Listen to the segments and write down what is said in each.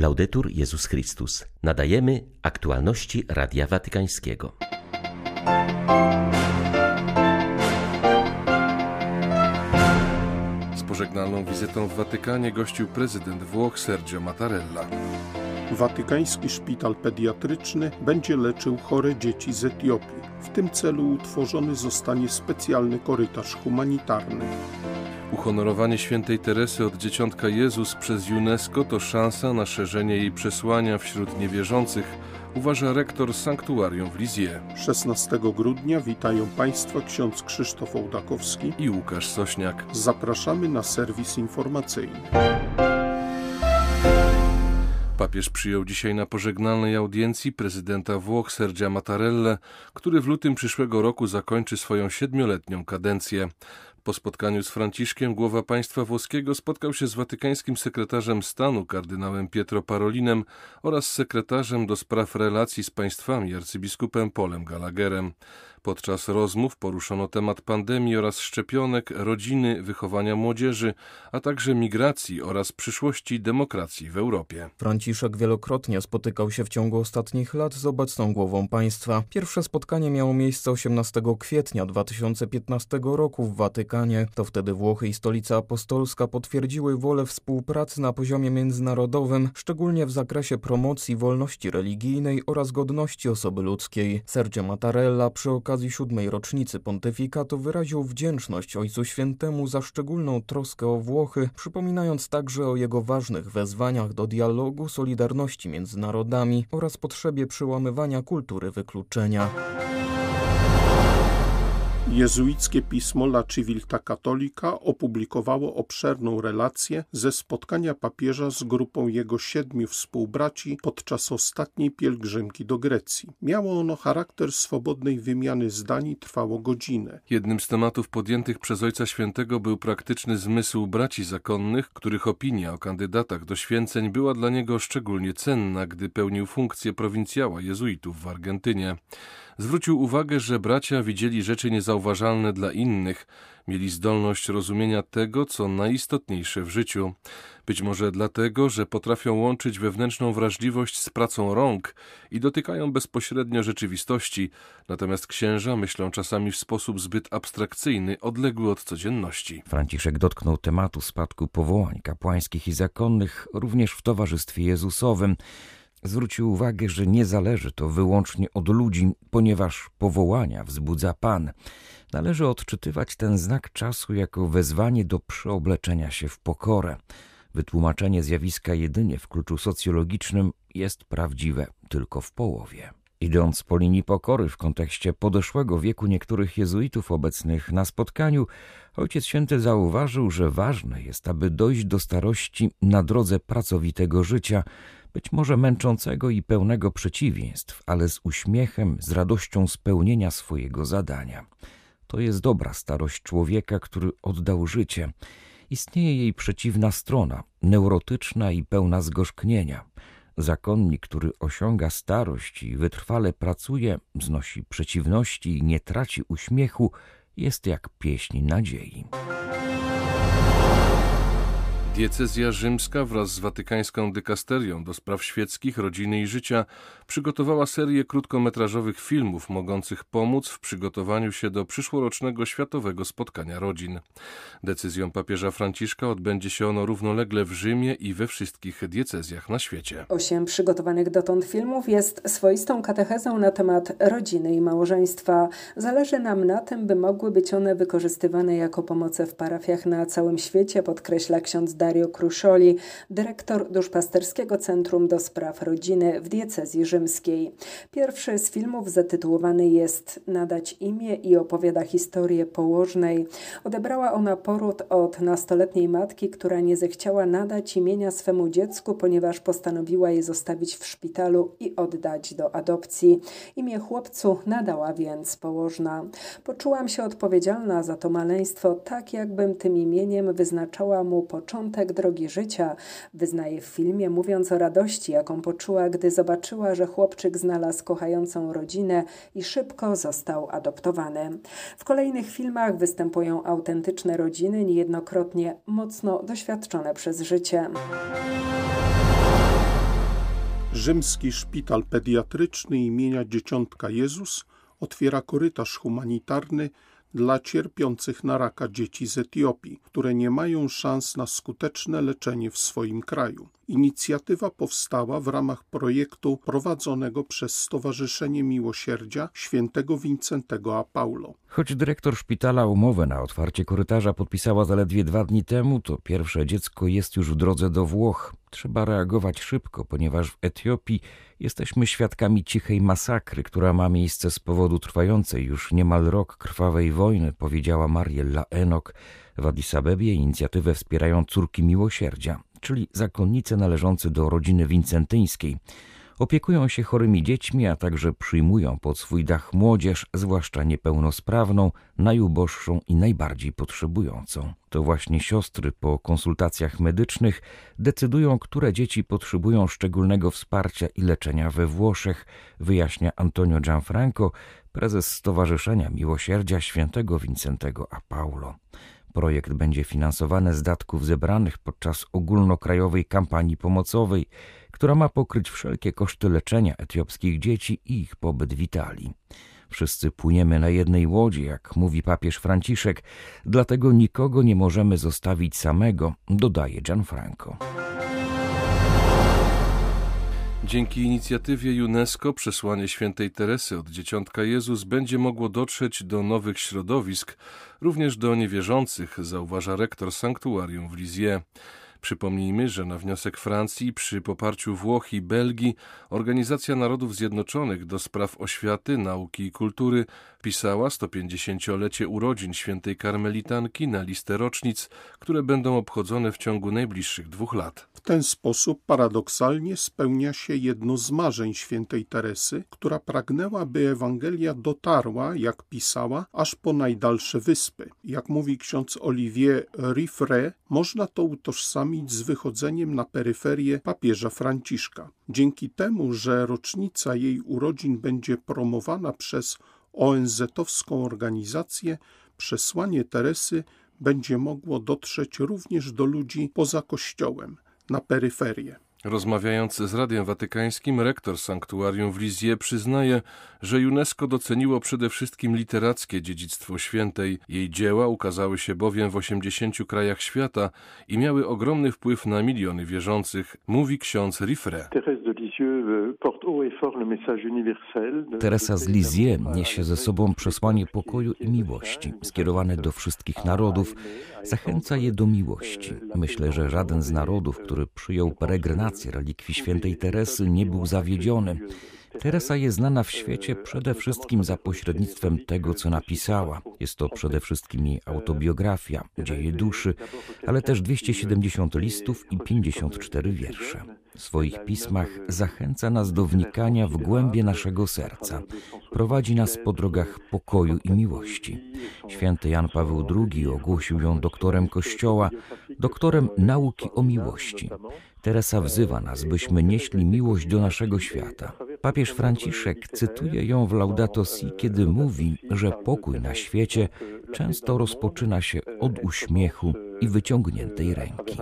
Laudetur Jezus Chrystus. Nadajemy aktualności Radia Watykańskiego. Z pożegnalną wizytą w Watykanie gościł prezydent Włoch Sergio Mattarella. Watykański szpital pediatryczny będzie leczył chore dzieci z Etiopii. W tym celu utworzony zostanie specjalny korytarz humanitarny. Uhonorowanie świętej Teresy od Dzieciątka Jezus przez UNESCO to szansa na szerzenie jej przesłania wśród niewierzących, uważa rektor sanktuarium w Lizie. 16 grudnia witają Państwa ksiądz Krzysztof Ołdakowski i Łukasz Sośniak. Zapraszamy na serwis informacyjny. Papież przyjął dzisiaj na pożegnalnej audiencji prezydenta Włoch Sergia Mattarella, który w lutym przyszłego roku zakończy swoją siedmioletnią kadencję. Po spotkaniu z Franciszkiem głowa państwa włoskiego spotkał się z watykańskim sekretarzem stanu kardynałem Pietro Parolinem oraz sekretarzem do spraw relacji z państwami arcybiskupem Polem Gallagherem. Podczas rozmów poruszono temat pandemii oraz szczepionek, rodziny, wychowania młodzieży, a także migracji oraz przyszłości demokracji w Europie. Franciszek wielokrotnie spotykał się w ciągu ostatnich lat z obecną głową państwa. Pierwsze spotkanie miało miejsce 18 kwietnia 2015 roku w Watykanie. To wtedy Włochy i Stolica Apostolska potwierdziły wolę współpracy na poziomie międzynarodowym, szczególnie w zakresie promocji wolności religijnej oraz godności osoby ludzkiej. Sergio Mattarella przy okazji okazji siódmej rocznicy pontyfikatu wyraził wdzięczność Ojcu Świętemu za szczególną troskę o Włochy, przypominając także o jego ważnych wezwaniach do dialogu, solidarności między narodami oraz potrzebie przełamywania kultury wykluczenia. Jezuickie pismo La Civiltà Cattolica opublikowało obszerną relację ze spotkania papieża z grupą jego siedmiu współbraci podczas ostatniej pielgrzymki do Grecji. Miało ono charakter swobodnej wymiany zdań i trwało godzinę. Jednym z tematów podjętych przez Ojca Świętego był praktyczny zmysł braci zakonnych, których opinia o kandydatach do święceń była dla niego szczególnie cenna, gdy pełnił funkcję prowincjała jezuitów w Argentynie. Zwrócił uwagę, że bracia widzieli rzeczy niezauważalne dla innych, mieli zdolność rozumienia tego, co najistotniejsze w życiu. Być może dlatego, że potrafią łączyć wewnętrzną wrażliwość z pracą rąk i dotykają bezpośrednio rzeczywistości, natomiast księża myślą czasami w sposób zbyt abstrakcyjny, odległy od codzienności. Franciszek dotknął tematu spadku powołań kapłańskich i zakonnych również w Towarzystwie Jezusowym. Zwrócił uwagę, że nie zależy to wyłącznie od ludzi, ponieważ powołania wzbudza Pan. Należy odczytywać ten znak czasu jako wezwanie do przeobleczenia się w pokorę. Wytłumaczenie zjawiska jedynie w kluczu socjologicznym jest prawdziwe tylko w połowie. Idąc po linii pokory w kontekście podeszłego wieku niektórych jezuitów obecnych na spotkaniu, Ojciec Święty zauważył, że ważne jest, aby dojść do starości na drodze pracowitego życia, być może męczącego i pełnego przeciwieństw, ale z uśmiechem, z radością spełnienia swojego zadania. To jest dobra starość człowieka, który oddał życie. Istnieje jej przeciwna strona, neurotyczna i pełna zgorzknienia. Zakonnik, który osiąga starość i wytrwale pracuje, znosi przeciwności i nie traci uśmiechu, jest jak pieśń nadziei. Diecezja rzymska wraz z watykańską dykasterią do spraw świeckich, rodziny i życia przygotowała serię krótkometrażowych filmów mogących pomóc w przygotowaniu się do przyszłorocznego światowego spotkania rodzin. Decyzją papieża Franciszka odbędzie się ono równolegle w Rzymie i we wszystkich diecezjach na świecie. Osiem przygotowanych dotąd filmów jest swoistą katechezą na temat rodziny i małżeństwa. Zależy nam na tym, by mogły być one wykorzystywane jako pomoce w parafiach na całym świecie, podkreśla ksiądz Dario Crucioli, dyrektor Duszpasterskiego Centrum do Spraw Rodziny w diecezji rzymskiej. Pierwszy z filmów zatytułowany jest Nadać imię i opowiada historię położnej. Odebrała ona poród od nastoletniej matki, która nie zechciała nadać imienia swemu dziecku, ponieważ postanowiła je zostawić w szpitalu i oddać do adopcji. Imię chłopcu nadała więc położna. Poczułam się odpowiedzialna za to maleństwo, tak jakbym tym imieniem wyznaczała mu początek początek drogi życia, wyznaje w filmie, mówiąc o radości, jaką poczuła, gdy zobaczyła, że chłopczyk znalazł kochającą rodzinę i szybko został adoptowany. W kolejnych filmach występują autentyczne rodziny, niejednokrotnie mocno doświadczone przez życie. Rzymski Szpital Pediatryczny imienia Dzieciątka Jezus otwiera korytarz humanitarny dla cierpiących na raka dzieci z Etiopii, które nie mają szans na skuteczne leczenie w swoim kraju. Inicjatywa powstała w ramach projektu prowadzonego przez Stowarzyszenie Miłosierdzia świętego Wincentego a Paulo. Choć dyrektor szpitala umowę na otwarcie korytarza podpisała zaledwie dwa dni temu, to pierwsze dziecko jest już w drodze do Włoch. Trzeba reagować szybko, ponieważ w Etiopii jesteśmy świadkami cichej masakry, która ma miejsce z powodu trwającej już niemal rok krwawej wojny, powiedziała Mariella Enok. W Addis Abebie inicjatywę wspierają córki miłosierdzia, czyli zakonnice należące do rodziny wincentyńskiej. Opiekują się chorymi dziećmi, a także przyjmują pod swój dach młodzież, zwłaszcza niepełnosprawną, najuboższą i najbardziej potrzebującą. To właśnie siostry po konsultacjach medycznych decydują, które dzieci potrzebują szczególnego wsparcia i leczenia we Włoszech, wyjaśnia Antonio Gianfranco, prezes Stowarzyszenia Miłosierdzia Świętego Wincentego a Paulo. Projekt będzie finansowany z datków zebranych podczas ogólnokrajowej kampanii pomocowej, która ma pokryć wszelkie koszty leczenia etiopskich dzieci i ich pobyt w Italii. Wszyscy płyniemy na jednej łodzi, jak mówi papież Franciszek, dlatego nikogo nie możemy zostawić samego, dodaje Gianfranco. Dzięki inicjatywie UNESCO przesłanie świętej Teresy od Dzieciątka Jezus będzie mogło dotrzeć do nowych środowisk, również do niewierzących, zauważa rektor sanktuarium w Lisieux. Przypomnijmy, że na wniosek Francji przy poparciu Włoch i Belgii Organizacja Narodów Zjednoczonych do spraw oświaty, nauki i kultury wpisała 150-lecie urodzin świętej karmelitanki na listę rocznic, które będą obchodzone w ciągu najbliższych dwóch lat. W ten sposób paradoksalnie spełnia się jedno z marzeń świętej Teresy, która pragnęła, by Ewangelia dotarła, jak pisała, aż po najdalsze wyspy. Jak mówi ksiądz Olivier Riffre, można to utożsamić z wychodzeniem na peryferię papieża Franciszka. Dzięki temu, że rocznica jej urodzin będzie promowana przez ONZ-owską organizację, przesłanie Teresy będzie mogło dotrzeć również do ludzi poza Kościołem, na peryferię. Rozmawiając z Radiem Watykańskim, rektor sanktuarium w Lisieux przyznaje, że UNESCO doceniło przede wszystkim literackie dziedzictwo świętej. Jej dzieła ukazały się bowiem w 80 krajach świata i miały ogromny wpływ na miliony wierzących, mówi ksiądz Riffre. Teresa z Lisieux niesie ze sobą przesłanie pokoju i miłości, skierowane do wszystkich narodów. Zachęca je do miłości. Myślę, że żaden z narodów, który przyjął peregrinację relikwii świętej Teresy, nie był zawiedziony. Teresa jest znana w świecie przede wszystkim za pośrednictwem tego, co napisała. Jest to przede wszystkim jej autobiografia, dzieje duszy, ale też 270 listów i 54 wiersze. W swoich pismach zachęca nas do wnikania w głębie naszego serca. Prowadzi nas po drogach pokoju i miłości. Święty Jan Paweł II ogłosił ją doktorem Kościoła, doktorem nauki o miłości. Teresa wzywa nas, byśmy nieśli miłość do naszego świata. Papież Franciszek cytuje ją w Laudato Si, kiedy mówi, że pokój na świecie często rozpoczyna się od uśmiechu i wyciągniętej ręki.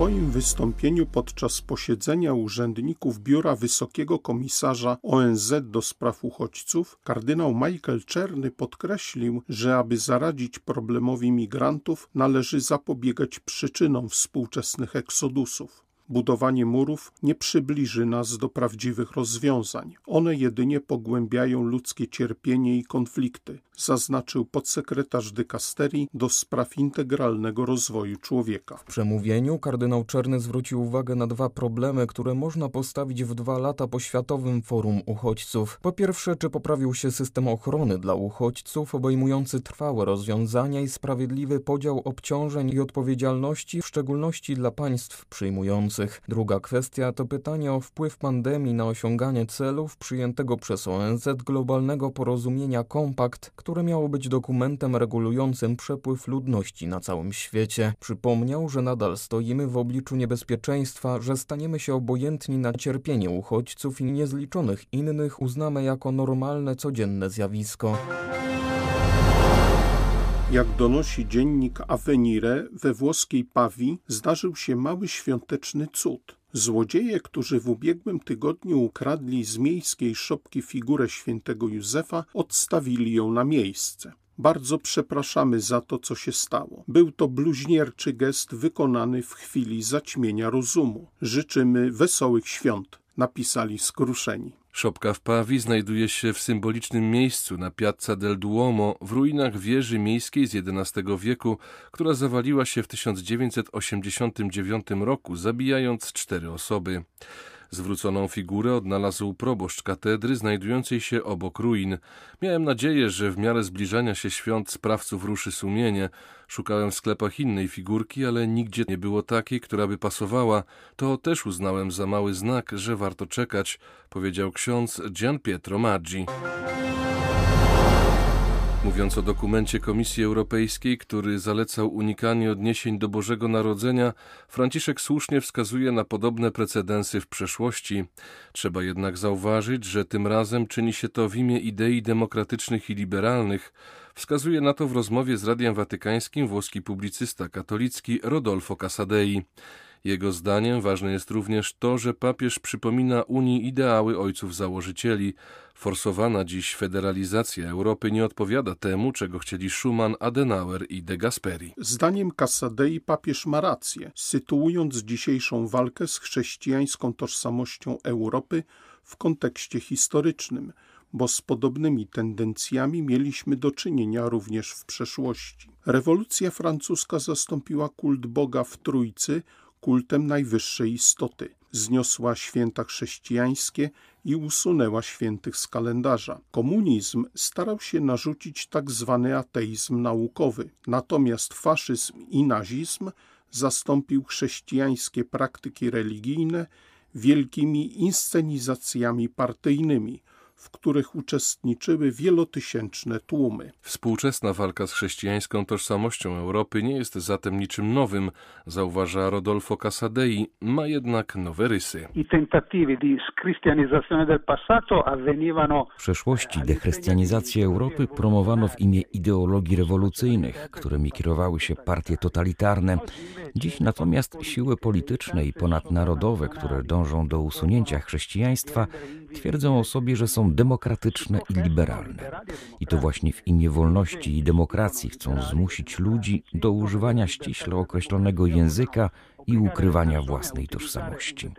Swoim wystąpieniu podczas posiedzenia urzędników Biura Wysokiego Komisarza ONZ do spraw uchodźców, kardynał Michael Czerny podkreślił, że aby zaradzić problemowi migrantów, należy zapobiegać przyczynom współczesnych eksodusów. Budowanie murów nie przybliży nas do prawdziwych rozwiązań. One jedynie pogłębiają ludzkie cierpienie i konflikty, zaznaczył podsekretarz dykasterii do spraw integralnego rozwoju człowieka. W przemówieniu kardynał Czerny zwrócił uwagę na dwa problemy, które można postawić w dwa lata po Światowym Forum Uchodźców. Po pierwsze, czy poprawił się system ochrony dla uchodźców, obejmujący trwałe rozwiązania i sprawiedliwy podział obciążeń i odpowiedzialności, w szczególności dla państw przyjmujących. Druga kwestia to pytanie o wpływ pandemii na osiąganie celów przyjętego przez ONZ globalnego porozumienia Kompakt, które miało być dokumentem regulującym przepływ ludności na całym świecie. Przypomniał, że nadal stoimy w obliczu niebezpieczeństwa, że staniemy się obojętni na cierpienie uchodźców i niezliczonych innych uznamy jako normalne, codzienne zjawisko. Jak donosi dziennik Avenire, we włoskiej Pawi zdarzył się mały świąteczny cud. Złodzieje, którzy w ubiegłym tygodniu ukradli z miejskiej szopki figurę świętego Józefa, odstawili ją na miejsce. Bardzo przepraszamy za to, co się stało. Był to bluźnierczy gest wykonany w chwili zaćmienia rozumu. Życzymy wesołych świąt, napisali skruszeni. Szopka w Pawi znajduje się w symbolicznym miejscu na Piazza del Duomo w ruinach wieży miejskiej z XI wieku, która zawaliła się w 1989 roku, zabijając cztery osoby. Zwróconą figurę odnalazł proboszcz katedry znajdującej się obok ruin. Miałem nadzieję, że w miarę zbliżania się świąt sprawców ruszy sumienie. Szukałem w sklepach innej figurki, ale nigdzie nie było takiej, która by pasowała. To też uznałem za mały znak, że warto czekać, powiedział ksiądz Gian Pietro Maggi. Mówiąc o dokumencie Komisji Europejskiej, który zalecał unikanie odniesień do Bożego Narodzenia, Franciszek słusznie wskazuje na podobne precedensy w przeszłości. Trzeba jednak zauważyć, że tym razem czyni się to w imię idei demokratycznych i liberalnych. Wskazuje na to w rozmowie z Radiem Watykańskim włoski publicysta katolicki Rodolfo Casadei. Jego zdaniem ważne jest również to, że papież przypomina Unii ideały ojców założycieli. Forsowana dziś federalizacja Europy nie odpowiada temu, czego chcieli Schuman, Adenauer i de Gasperi. Zdaniem Casadei papież ma rację, sytuując dzisiejszą walkę z chrześcijańską tożsamością Europy w kontekście historycznym, bo z podobnymi tendencjami mieliśmy do czynienia również w przeszłości. Rewolucja francuska zastąpiła kult Boga w Trójcy kultem najwyższej istoty. Zniosła święta chrześcijańskie i usunęła świętych z kalendarza. Komunizm starał się narzucić tak zwany ateizm naukowy, natomiast faszyzm i nazizm zastąpił chrześcijańskie praktyki religijne wielkimi inscenizacjami partyjnymi, w których uczestniczyły wielotysięczne tłumy. Współczesna walka z chrześcijańską tożsamością Europy nie jest zatem niczym nowym, zauważa Rodolfo Casadei, ma jednak nowe rysy. W przeszłości dechrystianizację Europy promowano w imię ideologii rewolucyjnych, którymi kierowały się partie totalitarne. Dziś natomiast siły polityczne i ponadnarodowe, które dążą do usunięcia chrześcijaństwa, twierdzą o sobie, że są demokratyczne i liberalne. I to właśnie w imię wolności i demokracji chcą zmusić ludzi do używania ściśle określonego języka i ukrywania własnej tożsamości.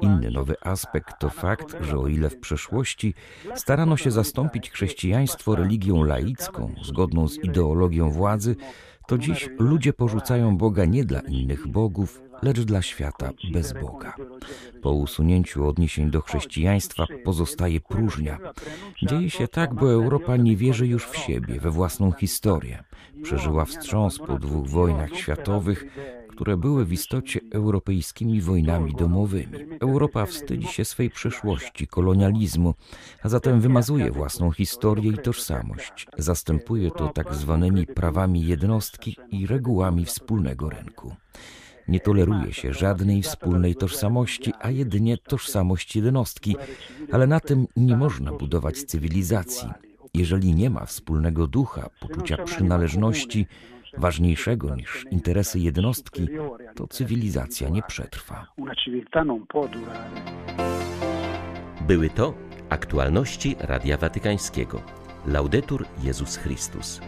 Inny nowy aspekt to fakt, że o ile w przeszłości starano się zastąpić chrześcijaństwo religią laicką, zgodną z ideologią władzy, to dziś ludzie porzucają Boga nie dla innych bogów, lecz dla świata bez Boga. Po usunięciu odniesień do chrześcijaństwa pozostaje próżnia. Dzieje się tak, bo Europa nie wierzy już w siebie, we własną historię. Przeżyła wstrząs po dwóch wojnach światowych, które były w istocie europejskimi wojnami domowymi. Europa wstydzi się swej przeszłości, kolonializmu, a zatem wymazuje własną historię i tożsamość. Zastępuje to tak zwanymi prawami jednostki i regułami wspólnego rynku. Nie toleruje się żadnej wspólnej tożsamości, a jedynie tożsamość jednostki, ale na tym nie można budować cywilizacji. Jeżeli nie ma wspólnego ducha, poczucia przynależności, ważniejszego niż interesy jednostki, to cywilizacja nie przetrwa. Były to aktualności Radia Watykańskiego. Laudetur Jezus Chrystus.